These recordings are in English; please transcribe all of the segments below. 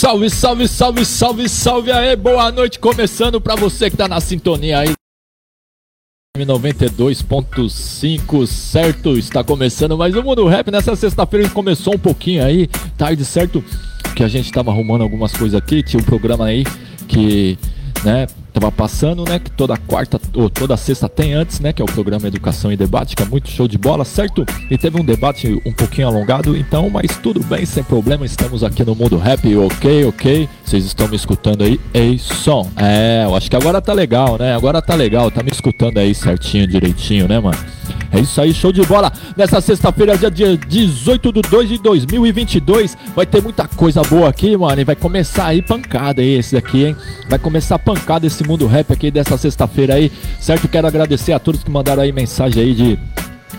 Salve, salve, salve, salve, salve aí, boa noite, começando pra você que tá na sintonia aí. 92.5, certo? Está começando mais um Mundo Rap. Nessa sexta-feira começou um pouquinho aí, tarde, certo? Que a gente tava arrumando algumas coisas aqui, tinha um programa aí que, né, tava passando, né, que toda quarta ou toda sexta tem antes, né, que é o programa Educação e Debate, que é muito show de bola, certo? E teve um debate um pouquinho alongado, então, mas tudo bem, sem problema, estamos aqui no Mundo Rap, ok, ok. Vocês estão me escutando aí, ei, som. É, eu acho que agora tá legal, né? Agora tá legal, tá me escutando aí certinho, direitinho, né, mano? É isso aí, show de bola. Nessa sexta-feira, dia 18 de 2 de 2022, vai ter muita coisa boa aqui, mano. E vai começar aí pancada aí, esse daqui, hein? Vai começar pancada esse mundo rap aqui dessa sexta-feira aí, certo? Quero agradecer a todos que mandaram aí mensagem aí de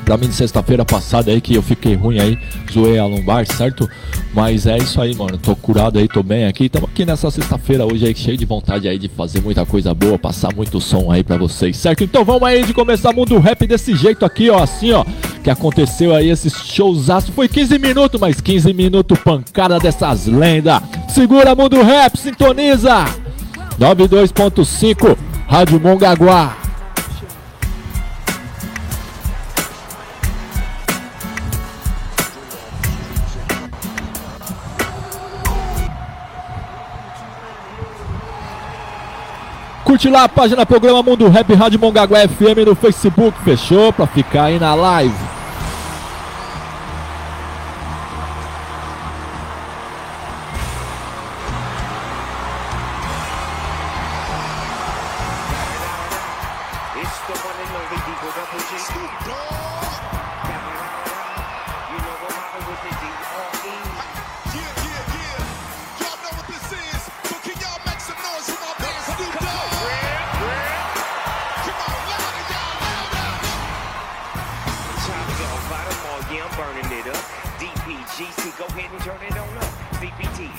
pra mim sexta-feira passada aí que eu fiquei ruim aí, zoei a lombar, certo? Mas é isso aí, mano. Tô curado aí, tô bem aqui. Tamo aqui nessa sexta-feira hoje aí, cheio de vontade aí de fazer muita coisa boa, passar muito som aí pra vocês, certo? Então vamos aí de começar mundo rap desse jeito aqui, ó, assim, ó. Que aconteceu aí esse showzaço. Foi 15 minutos, mas 15 minutos pancada dessas lendas. Segura mundo rap, sintoniza! 92.5 Rádio Mongaguá. Curte lá a página Programa Mundo Rap Rádio Mongaguá FM no Facebook, fechou? Pra ficar aí na live.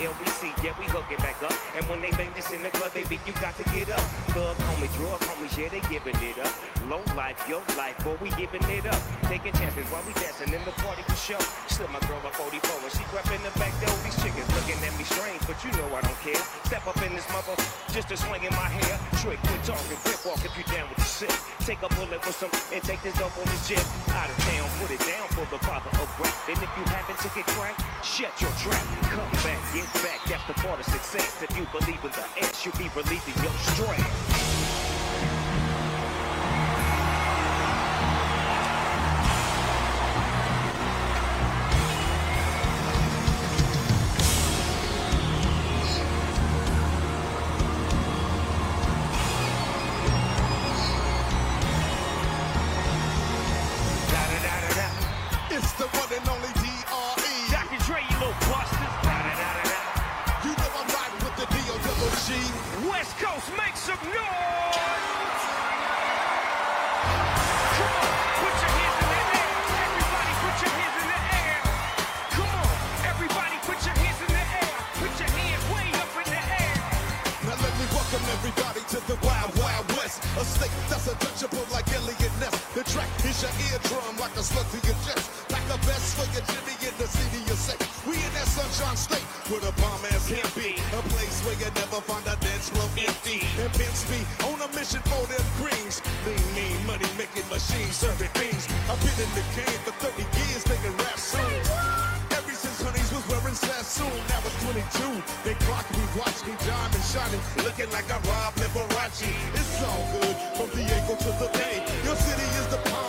LBC, yeah, we hook it back up. And when they bang this in the club, baby, you got to get up. Thug homie, drug homies, yeah, they giving it up. Low life, your life, boy, we giving it up. Taking chances while we dancing in the party for show. Slip my girl up 44 and she grab in the back door. These chickens looking at me strange, but you know I don't care. Step up in this mother, just a swing in my hair. Trick, quit talking, quick walk if you down with the shit. Take a bullet for some and take this up on this jet. Out of town, put it down for the father of rap. And if you haven't took it crack, shut your trap. Come back, get back, that's the part of success. If you believe in the S, you'll be relieving your stress. State that's untouchable like Eliot Ness. The track is your eardrum like a slug to your chest. Like a vest for your Jimmy in the city of sex. We in that sunshine state where the bomb ass can be. A place where you never find a dance floor empty. And pimps be on a mission for them greens. Lean, mean, money making machines serving beans. I've been in the game for 30 years making rap songs. Ever since Honeys was wearing Sassoon, now it's 22. They clock me, watch me, diamond shining, looking like I robbed Liberace. It's all good to the. Your city is the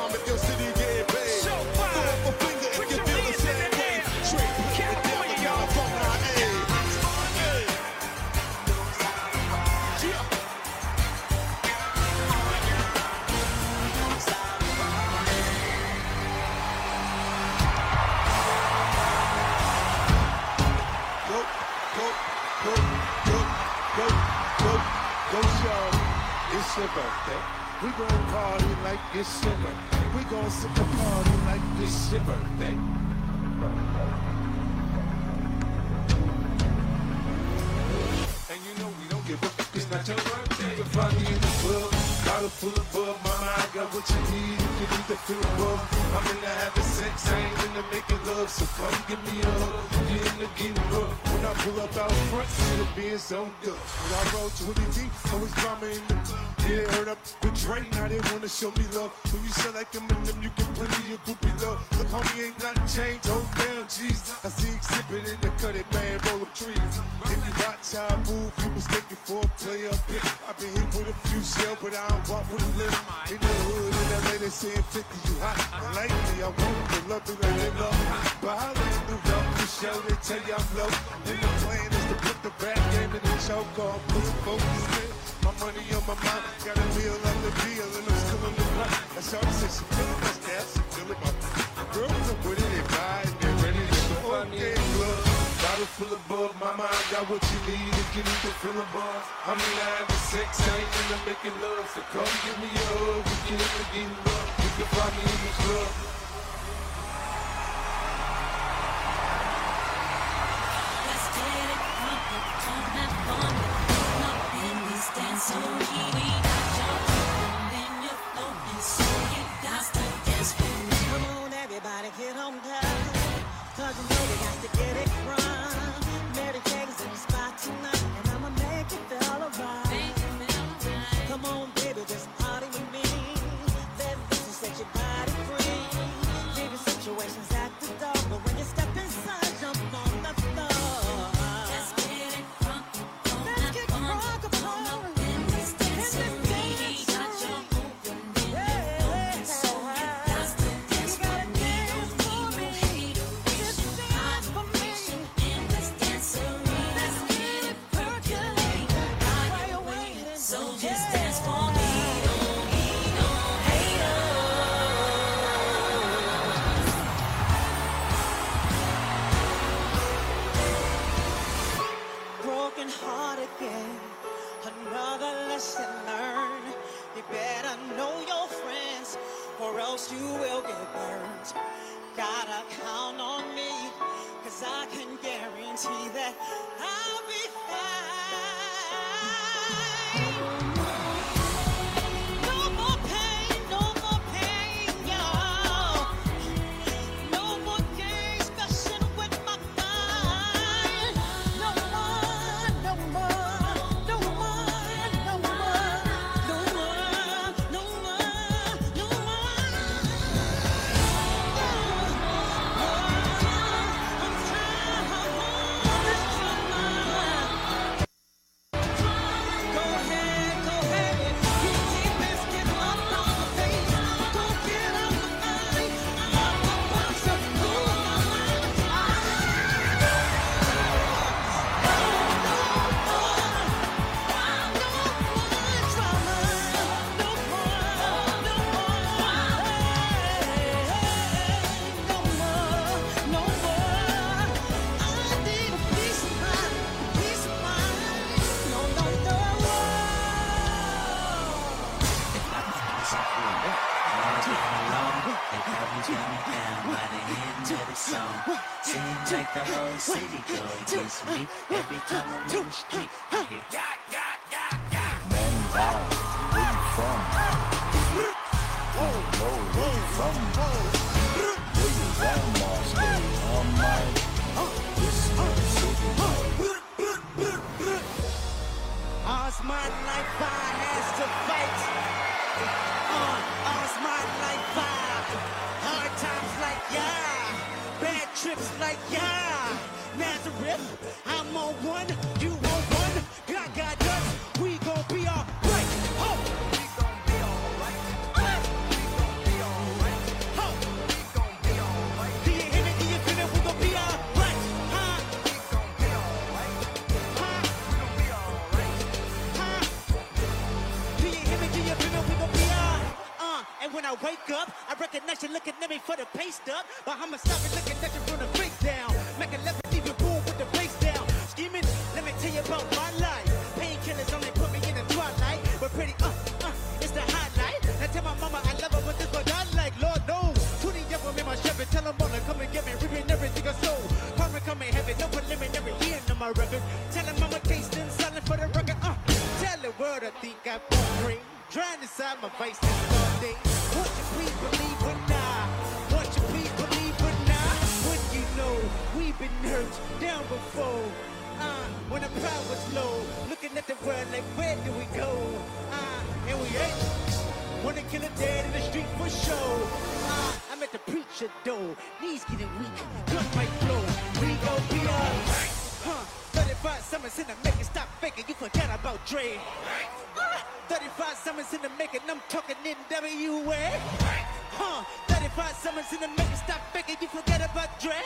Gon' party like it's your birthday. We gon' sip the party like it's your birthday. And you know we don't give a f- it's not your birthday. You can find me in the club, bottle full of bub, mama, I got what you need you need to feel love. I'm in the having sex, I ain't in the making love. So come give me a hug. you're in the getting rough. When I pull up out front, see the Benz on good. When I roll 20 deep, always drama in the Yeah, heard up with Drake, now they wanna show me love. When you sell like Eminem, you can put me your groupie love. Look, homie, ain't nothing changed. Hold down, jeez. I see exhibit in the cut it, man, roll up trees. If you watch how I move, you mistake it for a player. I've been hit with a few shells, but I don't walk with a limp. In the hood, in LA, they saying 50, you hot. And lately, I want to love it like they love me. But how they do love the show, they tell you I'm low. And the plan is to put the rap game in the off, put some focus. My money on my mind, got a meal on the deal, and I'm still in the block. That's all I say, she feeling my staff, she feeling my girls are with it, they it, they ready to go. Okay, club. Bottle full of bug, my mind got what you need if you need to feel a buzz. I'm in the having sex, I ain't in the making love. So come give me a hug, we can hit the getting You can find me in the club. Can guarantee that I'll be Seems like the whole city go against me every time I'm in the street. I hear got, got, got, got. Man down, when I wake up, I recognize you looking at me for the pay stub. But I'ma stop and looking at you from the face down. Make a left and leave you boom with the face down. Scheming, let me tell you about my life. Painkillers only put me in the twilight. But pretty, uh, uh, it's the highlight. Now tell my mama I love her, but this what I like. Lord knows. 20 years from me, my Chevy. Tell them all to come and get me. Ripping everything I sold. Karma coming heavy, no preliminary. He into my record. Tell him I'm a tasting, selling for the record. Uh, tell the world I think I'm bring. drown inside my vice this all day. Down before. Uh, when the pride was low, looking at the world like where do we go? Uh, and we ain't. Wanna kill a dead in the street for show. Uh, I'm at the preacher door, knees getting weak, gun might flow. We gon' be alright. Huh? 35 summers in the making, stop faking. You forget about Dre. Uh, 35 summers in the making, I'm talking NWA. Huh? 35 summers in the making, stop faking. You forget about Dre.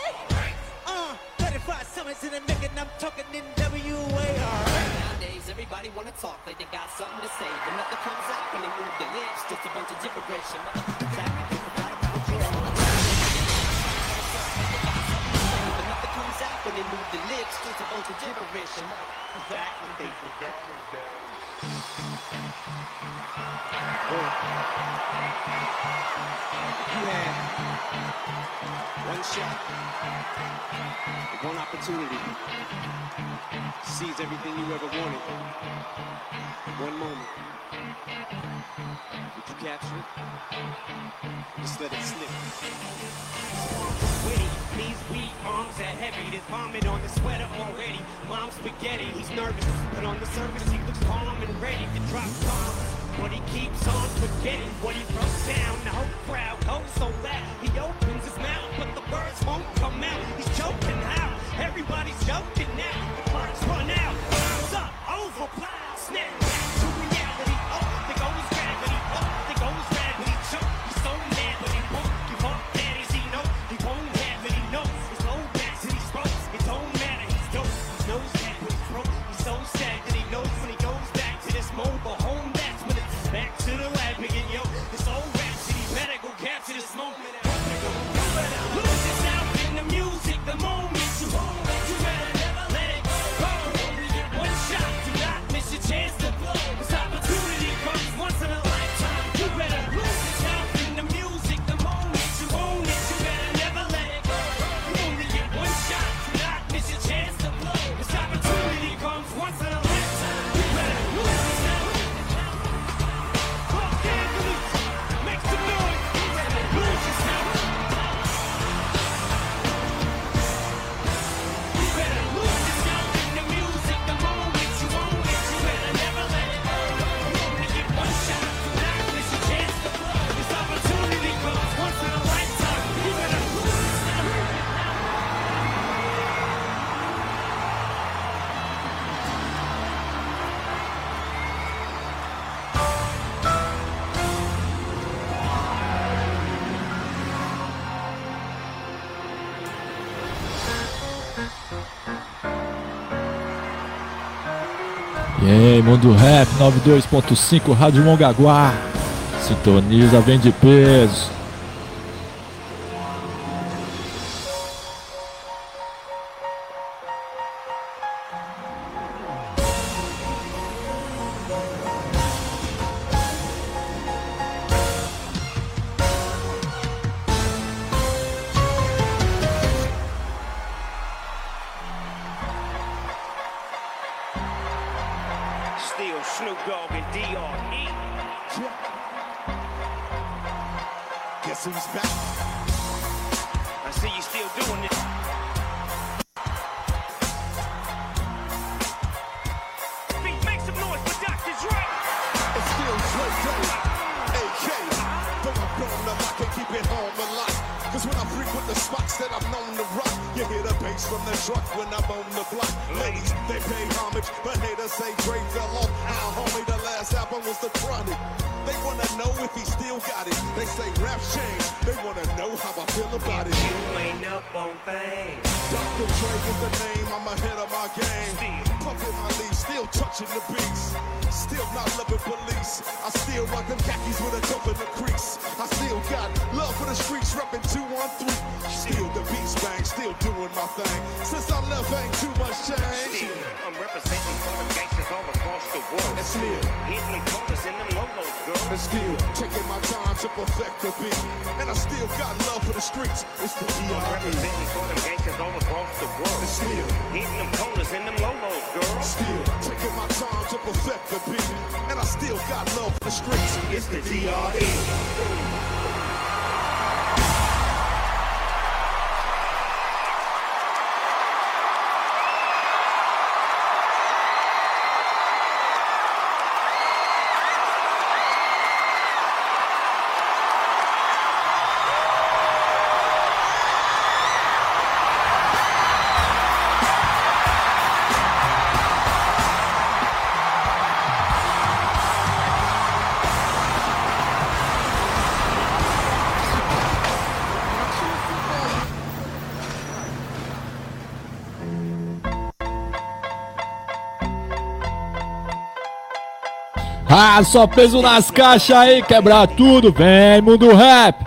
Uh, 35 summers in the making, I'm talking NWA. Alright. Nowadays, everybody wanna talk like they got something to say, but nothing comes out when they move their lips. Just a bunch of gibberish. Motherfuckers act like they forgot. One opportunity, seize everything you ever wanted. One moment. Did you capture it? Just let it slip. Witty, these weak arms are heavy. There's vomit on the sweater already. Mom's spaghetti, he's nervous. But on the surface, he looks calm and ready to drop bombs. But he keeps on forgetting what he wrote down. The whole crowd goes so loud. He opens his mouth, but the words won't come out. He's joking how? Everybody's joking now. The clock's run out. Time's up, over, snap Mundo Rap 92.5, Rádio Mongaguá. Sintoniza, vem de peso. Back? Dr. Dre is the name, I'm ahead of my game. Puffin' my leaf, still touching the beats. Still not loving police. I still rock them khakis with a dope in the crease. I still got love for the streets, reppin' 213. Still the beats bang, still doing my thing. Since I left, ain't too much change. Still, I'm representing for them gangsters all across the world. And still, Hitting them corners and them logos, girl. and still taking my time to perfect the beat. And I still got love for the streets. It's the DRE. representing for them gangsters all across the world. And still, Hitting them corners and them logos, girl. Still taking my time to perfect the beat. And I still got love for the streets. It's the DRE. Só peso nas caixas aí, quebrar tudo. Vem, mundo rap.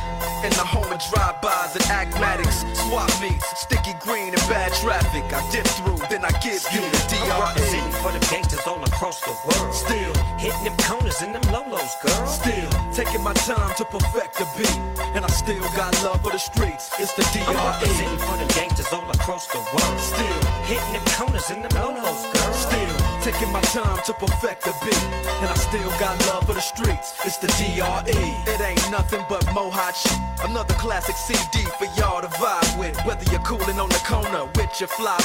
In the home of drive-bys and acmatics. Swap meets, sticky green and bad traffic. I dip through, then I give you the I'm DRE. for the gangsters all across the world. Still, Hitting them corners and them lolos, girl. still taking my time to perfect the beat. And I still got love for the streets. It's the DRE. for the gangsters all across the world. Still, Hitting them corners and them lolos, girl. Still taking my time to perfect the beat, and I still got love for the streets. It's the DRE. It ain't nothing but mohawk shit. Another classic CD for y'all to vibe with. Whether you're cooling on the corner with your fly,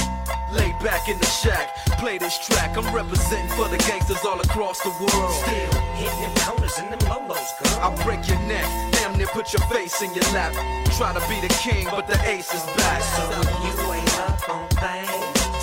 lay back in the shack, play this track. I'm representing for the gangsters all across the world. Still hitting them corners and them lolos, girl. I'll break your neck, damn near put your face in your lap. Try to be the king, but the ace is back. So you ain't up on things.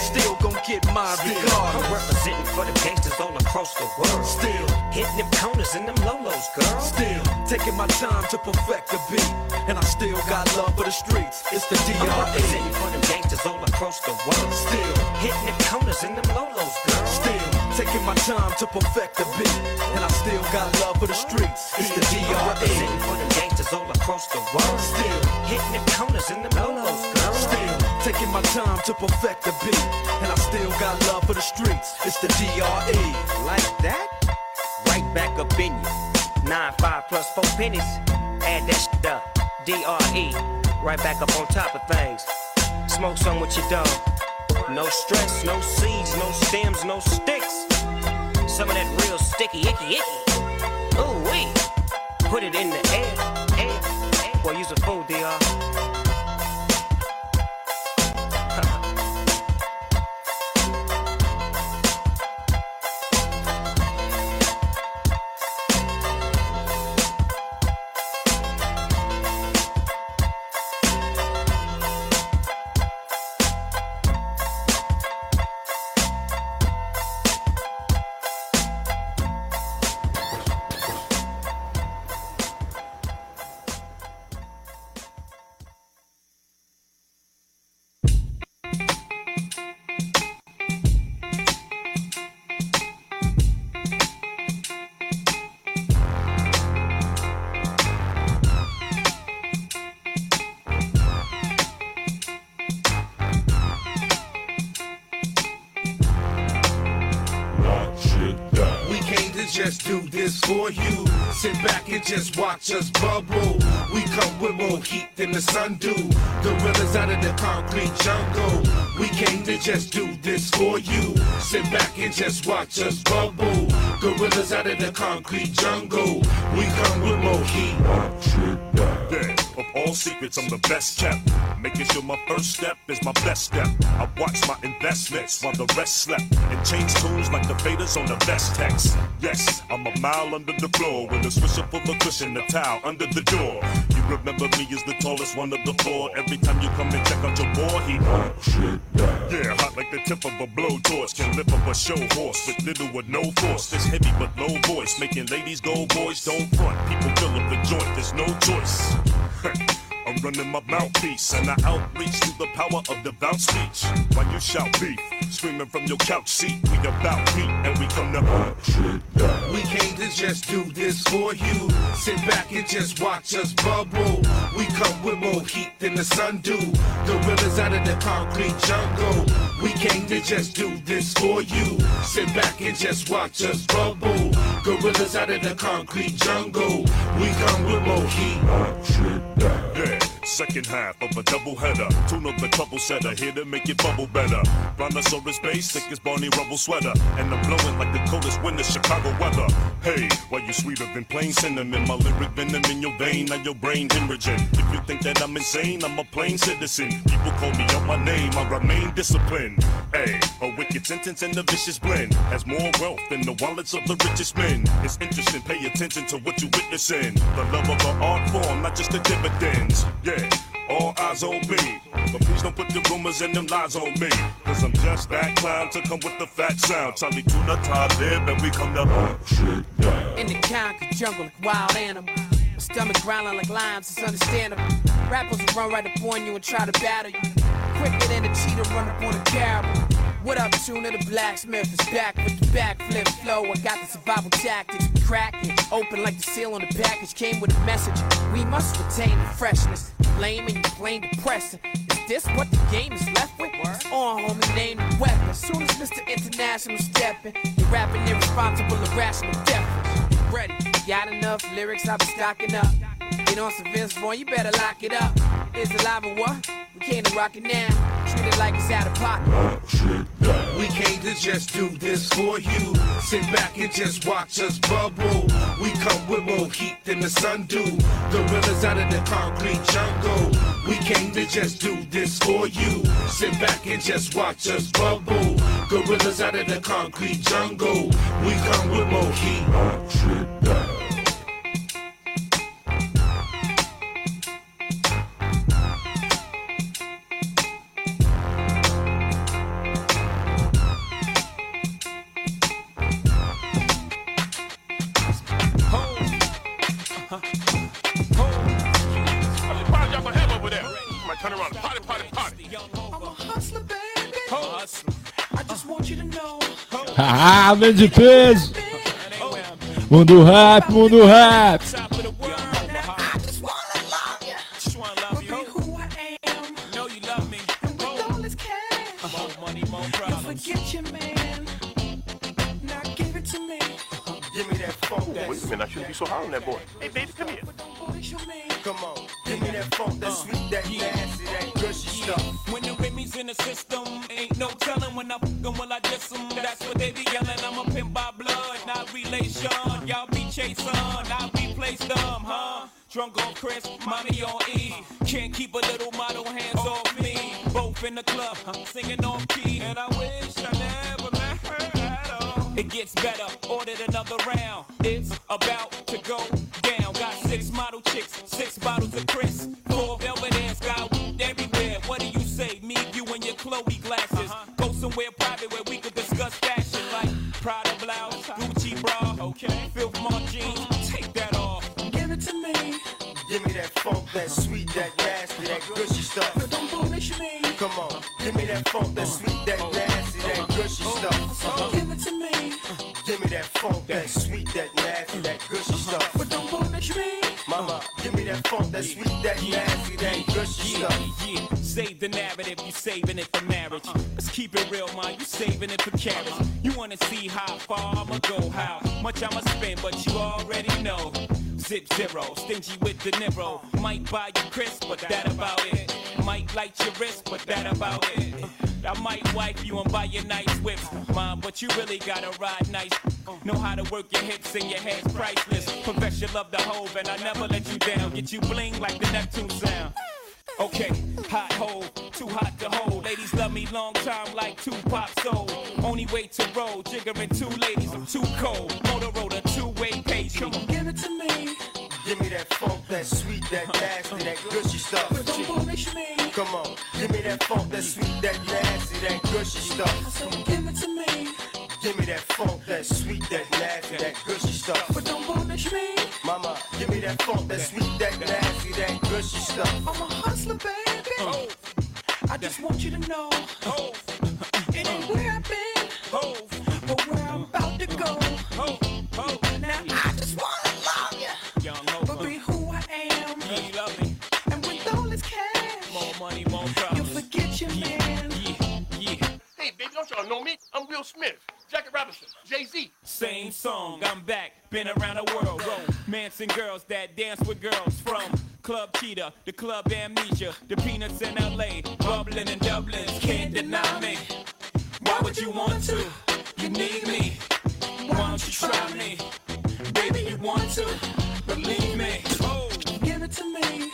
Still gon' get mine I'm representing for the gangsters all across the world. Still, Hitting them corners and them lolos, girl. still taking my time to perfect the beat, and I still got love for the streets. It's the I'm DRE. representing for them gangsters all across the world. Still. hitting them corners and them lolos, girl. Still taking my time to perfect the beat, and I still got love for the streets. It's the I'm DRE. representing for them gangsters all across the world. Still, hitting them corners and them lolos, girl. Taking my time to perfect the beat, and I still got love for the streets. It's the DRE. Like that? Right back up in you. Nine, five plus four pennies. Add that shit up. D-R-E. Right back up on top of things. Smoke some with your dog. No stress, no seeds, no stems, no sticks. Some of that real sticky, icky, icky. Ooh, wee. Put it in the air, air, air. Boy, use a fool, DR. for you. Sit back and just watch us bubble. We come with more heat than the sun do. Gorillas out of the concrete jungle. We came to just do this for you. Sit back and just watch us bubble. Gorillas out of the concrete jungle. We come with more heat. Watch Yeah, of secrets, I'm the best kept. Making sure my first step is my best step. I watch my investments while the rest slept. And change tunes like the faders on the best text. Yes, I'm a mile under the floor with a swisher full of cushion, a towel under the door. You remember me as the tallest one of the four. Every time you come and check out your boy, he hot shit. yeah, hot like the tip of a blowtorch. Can lift up a show horse with little or no force. This heavy but low voice, making ladies go boys don't front. People fill up the joint, there's no choice. Ha I'm running my mouthpiece and I outreach through the power of devout speech. While you shout beef, screaming from your couch seat, we about heat and we come to We came to just do this for you. Sit back and just watch us bubble. We come with more heat than the sun do. Gorillas out of the concrete jungle. We came to just do this for you. Sit back and just watch us bubble. Gorillas out of the concrete jungle. We come with more heat. Yeah, second half of a double header. Tune up the trouble setter, here to make it bubble better. Brontosaurus bass, thick as Barney Rubble sweater. And I'm blowing like the coldest winter Chicago weather. Hey, why you sweeter than plain cinnamon? My lyric venom in your vein, now your brain hemorrhaging. If you think that I'm insane, I'm a plain citizen. People call me out my name, I remain disciplined. Hey, a wicked sentence and a vicious blend has more wealth than the wallets of the richest men. It's interesting, pay attention to what you're witnessing. The love of the art form, not just the dividends. Yeah, all eyes on me. But please don't put the rumors and them lies on me. Cause I'm just that clown to come with the fat sound. Charlie Tuna, Todd live, and we come to shit In the concrete jungle like wild animal. My stomach growling like limes, it's understandable. Rappers will run right up on you and try to battle you. Quicker than a cheetah run up on a caribou. What up, Tuna? The blacksmith is back with the backflip flow. I got the survival tactics. Crack it open like the seal on the package came with a message. We must retain the freshness. Lame and you plain depressing. Is this what the game is left with? On homie, name the weapon. As soon as Mr. International stepping, you're rapping irresponsible, irrational deafness. Ready? Got enough lyrics? I've been stocking up. On some Vince Vaughn, you better lock it up. Is it live or what? We came to rock it now. Treat it like it's out of pocket. We came to just do this for you. Sit back and just watch us bubble. We come with more heat than the sun do. Gorillas out of the concrete jungle. We came to just do this for you. Sit back and just watch us bubble. Gorillas out of the concrete jungle. We Vem de peso! Mundo rap, mundo rap! Gets better, ordered another round. It's about the Might buy you crisp, but that about it. Might light your wrist, but that about it. I might wipe you and buy you nice whips, mom, but you really gotta ride nice. Know how to work your hips and your head's priceless. Confess you love the Hov and I never let you down. Get you bling like the Neptune sound. Okay, hot hole, too hot to hold. Ladies love me long time like Tupac soul. Only way to roll, jiggering two ladies, I'm too cold. Motorola, two-way page. Come on, give it to me. Give me that funk, that sweet, that nasty, that gushy stuff. But don't punish me. Come on, give me that funk, that sweet, that nasty, that gushy stuff. So give it to me. Give me that funk, that sweet, that nasty, that gushy stuff. But don't punish me. Mama, give me that funk, that sweet, that nasty, that gushy stuff. I'm a hustler, baby. Oh. I just want you to know. Oh. It ain't where I've been. Oh. But where I'm about to go. Oh. Smith, Jackie Robinson, Jay Z. Same song, I'm back, been around the world. Romancing girls that dance with girls from Club Cheetah, the Club Amnesia, the Peanuts in LA, bubbling in Dublin, can't deny me. Why would you want to? You need me. Why don't you try me? Baby, you want to? Believe me. Oh, give it to me.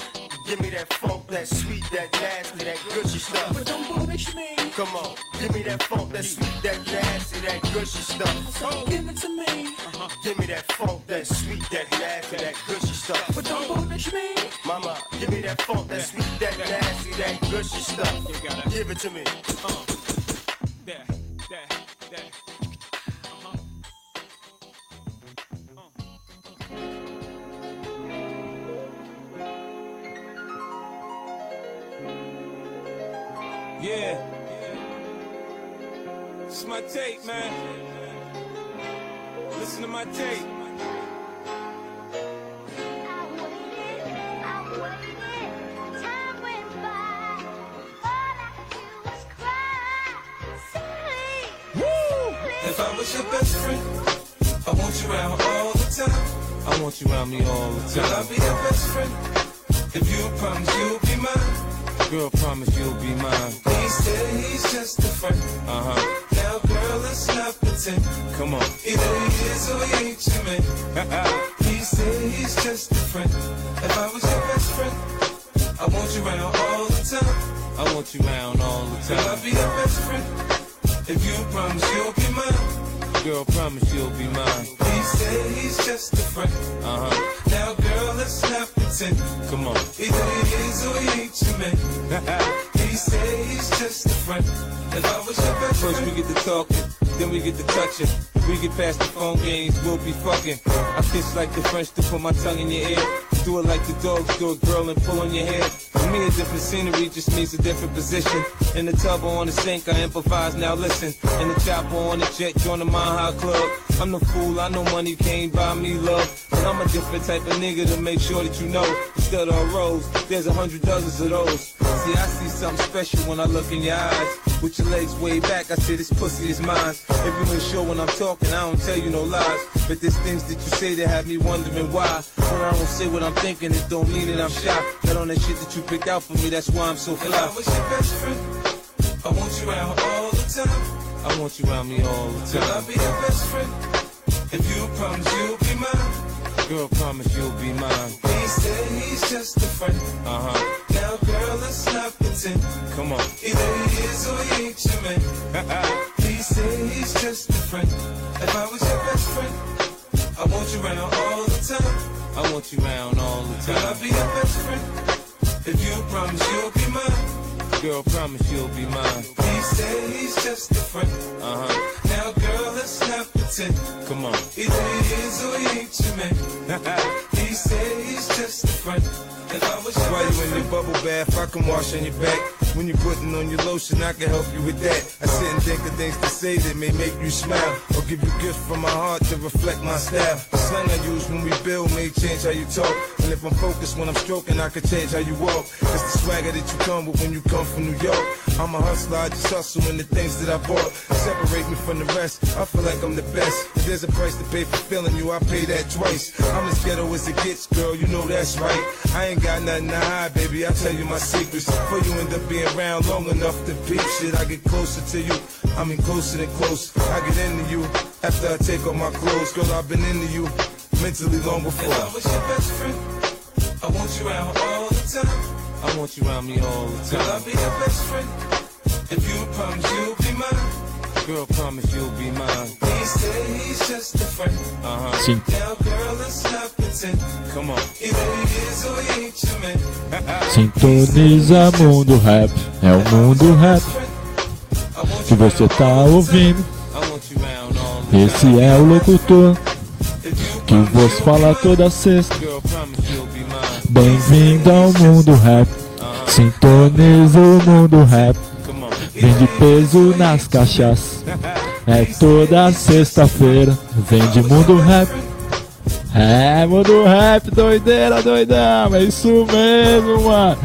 Give me that funk, that sweet, that nasty, that gushy stuff. But punish me. Come on, give me that funk, that sweet, that nasty, that gushy stuff. So give it to me. Uh-huh. Give me that funk, that sweet, that nasty, that gushy stuff. But don't punish me. Mama, give me that funk, that sweet, that nasty, that gushy stuff. Give it to me. There, tape, man. Listen to my tape. If I was your best friend, I want you around all the time. I want you around me all the time. Girl, I'll be your best friend. If you promise you'll be mine. Girl, promise you'll be mine. He said he's just a friend. Uh huh. Girl, let's not pretend. Come on. Either he is or he ain't your man. he said he's just a friend. If I was your best friend, I want you around all the time. I want you around all the Girl, I'll time. be your best friend. If you promise you'll be mine. Girl, promise you'll be mine. He said he's just a friend. Uh huh. Now, girl, let's not pretend. Come on. Either he is or he ain't your man. he's just a friend. If I was your best First we get to talking, then we get to touching. We get past the phone games, we'll be fucking. I kiss like the French to put my tongue in your ear. Do it like the dogs do it, girl, and pull on your hair. Me, a different scenery just means a different position. In the tub or on the sink, I improvise, now listen. In the chopper on the jet, join the Mile High Club. I'm the fool, I know money can't buy me love. But I'm a different type of nigga to make sure that you know. Instead of a rose, there's a hundred dozens of those. See, I see something special when I look in your eyes. With your legs way back, I say this pussy is mine. If you ain't sure when I'm talking, I don't tell you no lies. But there's things that you say that have me wondering why. When I don't say what I'm thinking, it don't mean that I'm shy. Not on that shit that you picked out for me, that's why I'm so if I was your best friend, I want you around all the time. I want you around me all the time. Girl, I'll be your best friend. If you promise you'll be mine. Girl, promise you'll be mine. He said he's just a friend. Uh huh. Now, girl, let's not pretend. Come on. Either he is or he ain't your man. he said he's just a friend. If I was your best friend, I want you around all the time. I want you around all the time. Girl, I'll be your best friend. If you promise you'll be mine. Girl, promise you'll be mine. He said he's just a friend. Uh huh. Now, girl, let's not pretend. Come on. Either he is or he ain't your man. he said he's just a friend. Why you in your bubble bath, I can wash on your back. When you're putting on your lotion, I can help you with that. I sit and think of things to say that may make you smile. Or give you gifts from my heart to reflect my style. The slang I use when we build may change how you talk. And if I'm focused when I'm stroking, I can change how you walk. It's the swagger that you come with when you come from New York. I'm a hustler, I just hustle in the things that I bought. Separate me from the rest, I feel like I'm the best. If there's a price to pay for feeling you, I pay that twice. I'm as ghetto as it gets, girl, you know that's right. I ain't got nothing to hide, baby, I'll tell you my secrets. Before you end up being around long enough to peep shit, I get closer to you. I mean closer than close. I get into you after I take off my clothes. Girl, I've been into you mentally long before. If I was your best friend, I want you around all the time. I want you around me all the time. Girl, I'll be your best friend. If you promise you'll be mine. Girl, promise you'll be mine. He said he's just a friend. Uh-huh. Sim. Now, girl, let's not pretend. Come on. Either he is or he ain't your man. Sintoniza Mundo Rap, é o Mundo Rap que você tá ouvindo. I want you around all the Esse é o locutor que vos fala toda sexta. Girl, promise you'll be mine. Bem-vindo ao Mundo Rap, sintoniza o Mundo Rap. Come on. Vem de peso nas caixas. É toda sexta-feira. Vem de Mundo Rap. É, Mundo Rap, doideira, doidão. É isso mesmo, mano.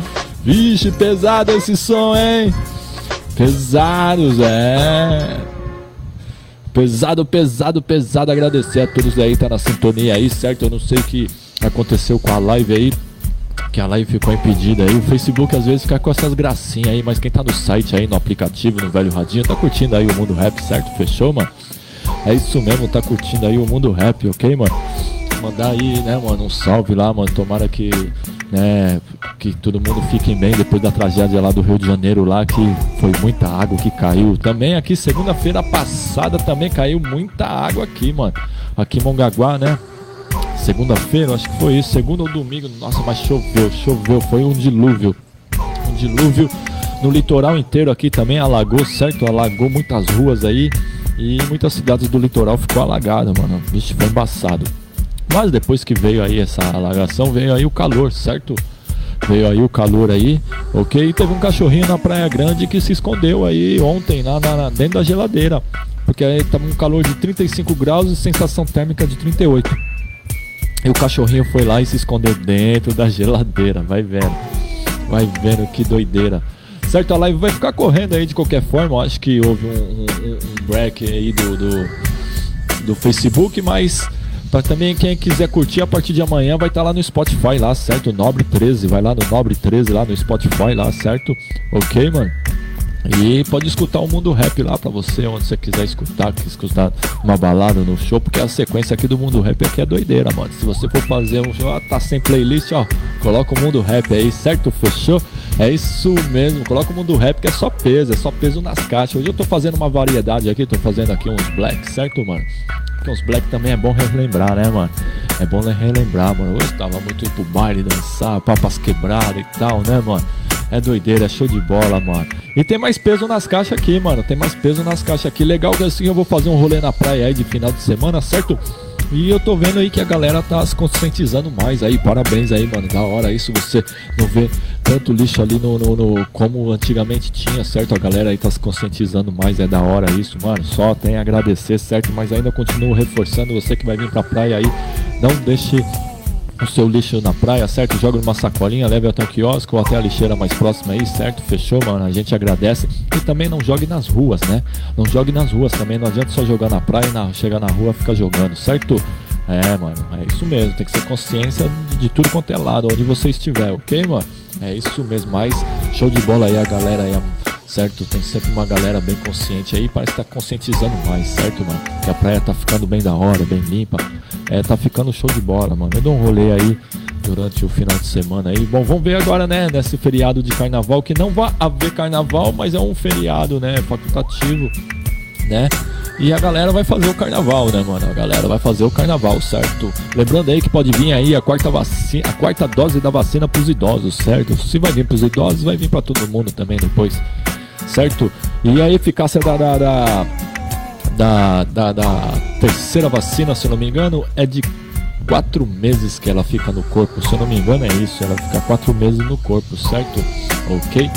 Vixe, pesado esse som, hein? Pesados, é. Pesado, pesado, pesado. Agradecer a todos aí, tá na sintonia aí, certo? Eu não sei o que aconteceu com a live aí. Que a live ficou impedida aí. O Facebook às vezes fica com essas gracinhas aí, mas quem tá no site aí, no aplicativo, no velho radinho, tá curtindo aí o mundo rap, certo? Fechou, mano? É isso mesmo, tá curtindo aí o mundo rap, ok, mano? Mandar aí, né, mano, um salve lá, mano. Tomara que, né, que todo mundo fique bem depois da tragédia lá do Rio de Janeiro lá, que foi muita água que caiu. Também aqui, segunda-feira passada, também caiu muita água aqui, mano. Aqui em Mongaguá, né? Segunda-feira, acho que foi isso, segunda ou domingo. Nossa, mas choveu, choveu, foi um dilúvio. Um dilúvio no litoral inteiro aqui também alagou, certo? Alagou muitas ruas aí e muitas cidades do litoral ficou alagada, mano. Vixe, foi embaçado. Mas depois que veio aí essa alagação, veio aí o calor, certo? Veio aí o calor aí, ok? E teve um cachorrinho na Praia Grande que se escondeu aí ontem na, na- dentro da geladeira. Porque aí tava um calor de 35 graus e sensação térmica de 38. E o cachorrinho foi lá e se escondeu dentro da geladeira. Vai vendo. Vai vendo que doideira. Certo, a live vai ficar correndo aí de qualquer forma. Eu acho que houve um, um- um break aí do, do, do Facebook, mas para também quem quiser curtir a partir de amanhã vai estar lá no Spotify lá, certo? Nobre 13, vai lá no Nobre 13 lá no Spotify lá, certo? Ok, mano? E pode escutar o Mundo Rap lá pra você, onde você quiser escutar, quer escutar uma balada no show, porque a sequência aqui do Mundo Rap aqui é doideira, mano. Se você for fazer um show, tá sem playlist, ó, coloca o Mundo Rap aí, certo? Fechou? É isso mesmo, coloca o Mundo Rap que é só peso, é só peso nas caixas. Hoje eu tô fazendo uma variedade aqui, tô fazendo aqui uns black, certo, mano? Porque uns black também é bom relembrar, né, mano? É bom relembrar, mano. Hoje tava muito ir pro baile dançar, papas quebradas e tal, né, mano? É doideira, é show de bola, mano. E tem mais peso nas caixas aqui, mano. Tem mais peso nas caixas aqui. Legal que assim eu vou fazer um rolê na praia aí de final de semana, certo? E eu tô vendo aí que a galera tá se conscientizando mais aí. Parabéns aí, mano. Da hora isso. Você não vê tanto lixo ali no, no- no- como antigamente tinha, certo? A galera aí tá se conscientizando mais. É da hora isso, mano. Só tem a agradecer, certo? Mas ainda continuo reforçando. Você que vai vir pra praia aí, não deixe o seu lixo na praia, certo? Joga numa sacolinha, leve até o quiosque ou até a lixeira mais próxima aí, certo? Fechou, mano? A gente agradece. E também não jogue nas ruas, né? Não jogue nas ruas também. Não adianta só jogar na praia e na, chegar na rua ficar jogando, certo? É, mano, é isso mesmo. Tem que ser consciência de, tudo quanto é lado, onde você estiver, ok, mano? É isso mesmo. Mas show de bola aí, a galera aí, certo? Tem sempre uma galera bem consciente aí, parece que tá conscientizando mais, certo, mano? Que a praia tá ficando bem da hora, bem limpa. É, tá ficando show de bola, mano. Eu dou um rolê aí durante o final de semana aí. Bom, vamos ver agora, né, nesse feriado de carnaval, que não vai haver carnaval, mas é um feriado, né, facultativo, né? E a galera vai fazer o carnaval, né, mano? A galera vai fazer o carnaval, certo? Lembrando aí que pode vir aí a quarta vacina, a quarta dose da vacina pros idosos, certo? Se vai vir pros idosos, vai vir pra todo mundo também depois, certo? E a eficácia da, da, da, da, da- da terceira vacina, se eu não me engano, é de quatro meses que ela fica no corpo, se eu não me engano é isso, ela fica quatro meses no corpo, certo? Ok?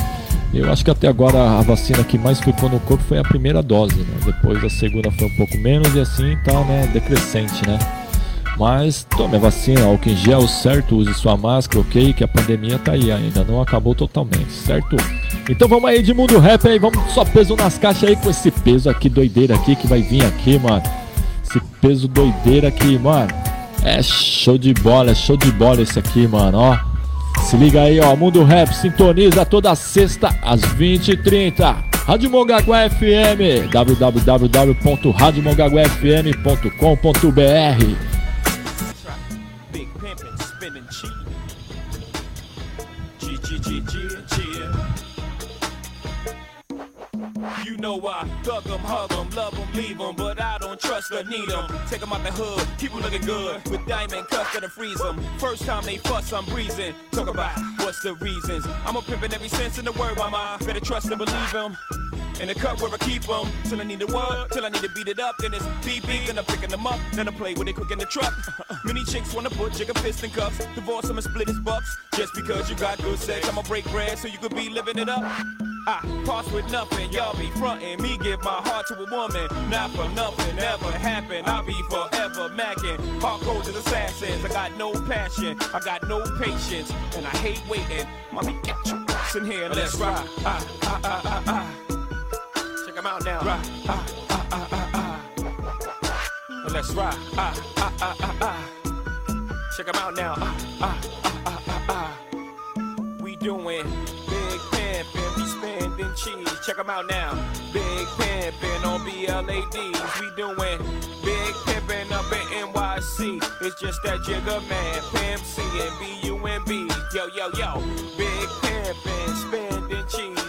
Eu acho que até agora a vacina que mais ficou no corpo foi a primeira dose, né? Depois a segunda foi um pouco menos e assim tá, né, decrescente, né? Mas tome a vacina, álcool em gel, certo? Use sua máscara, ok? Que a pandemia tá aí ainda, não acabou totalmente, certo? Então vamos aí de mundo rap aí, vamos só peso nas caixas aí com esse peso aqui, doideira aqui, que vai vir aqui, mano. Esse peso doideira aqui, mano. É show de bola, é show de bola esse aqui, mano, ó. Se liga aí, ó, Mundo Rap sintoniza toda sexta às 20h30. Rádio Mongaguá FM, www.radiomongaguafm.com.br. You know I thug 'em, hug 'em, love 'em, leave 'em, but I don't trust or need 'em. Take 'em out the hood, keep keep 'em looking good with diamond cuffs that'll freeze freeze 'em. First time they fuss, I'm breezing. Talk about what's the reasons. I'm a pimpin' every sense in the word, mama. Better trust and believe believe 'em. In the cup where I keep 'em till I need a word, till I need to beat it up. Then it's beep beep, then I'm picking them up, then I play with it quick in the truck. Many chicks wanna put jigger fist in cuffs, divorce 'em and split his bucks. Just because you got good sex, I'ma break bread so you could be living it up. I pass with nothing, y'all be frontin'. Me give my heart to a woman, not for nothing, never happen. I'll be forever macking. Hardcore as assassins, I got no passion, I got no patience, and I hate waiting. Mommy, get your ass in here, let's ride. Ah, ah, ah, ah, ah. Check 'em out now. Ride. Ah, ah, ah, ah, ah. Let's ride. Ah, ah, ah, ah, ah. Check 'em out now. Ah, ah, ah, ah, ah, ah. We doing big pimpin', we spending cheese. Check 'em out now. Big pimpin' on BLADs. We doing big pimpin' up in NYC. It's just that Jigga Man, Pimp C and B-U-M-B. Yo, yo, yo. Big pimpin', spending cheese.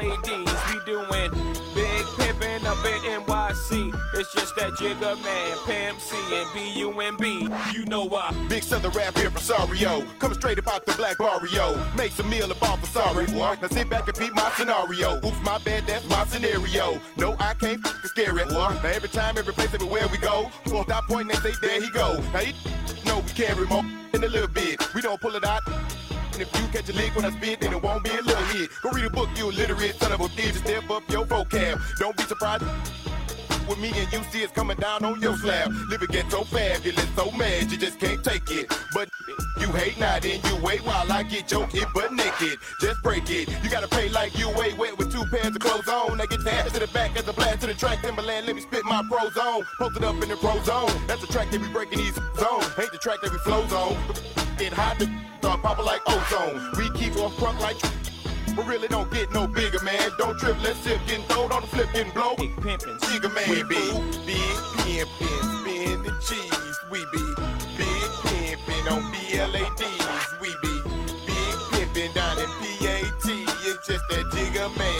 On BLADs. We doing big pimpin' up in NYC. It's just that Jigga Man, Pimp C and B-U-M-B. You know why. Big Southern rap here from Sario. Coming straight about the black barrio. Make some meal about for sorry. Boy. Now sit back and peep my scenario. Oops, my bad, that's my scenario. No, I can't f***ing scare it. Boy. Now every time, every place, everywhere we go. Fourth I point, they say, there he go. Now you know we carry more in a little bit. We don't pull it out. And if you catch a lick when I spit, then it won't be a little hit. Go read a book, you illiterate son of a bitch. Step up your vocab. Don't be surprised with me and you see it's coming down on your slab. Living get so fabulous, so mad, you just can't take it. But you hate not, and you wait while I get your butt naked. Just break it. You gotta pay like you wait wet with two pairs of clothes on. I get your to the back as a blast to the track. Timberland, let me spit my pro zone. Posted up in the pro zone. That's the track that we breaking these zones. Hate the track that we flow zone. Get hot to start popping like ozone. We keep on front like but really don't get no bigger, man. Don't trip, let's sip, getting throwed on the flip, getting blow. Big pimpin', Jigga man, we be big pimpin', spin the cheese. We be big pimpin' on BLADs. We be big pimpin' down in PAT. It's just that Jigga man,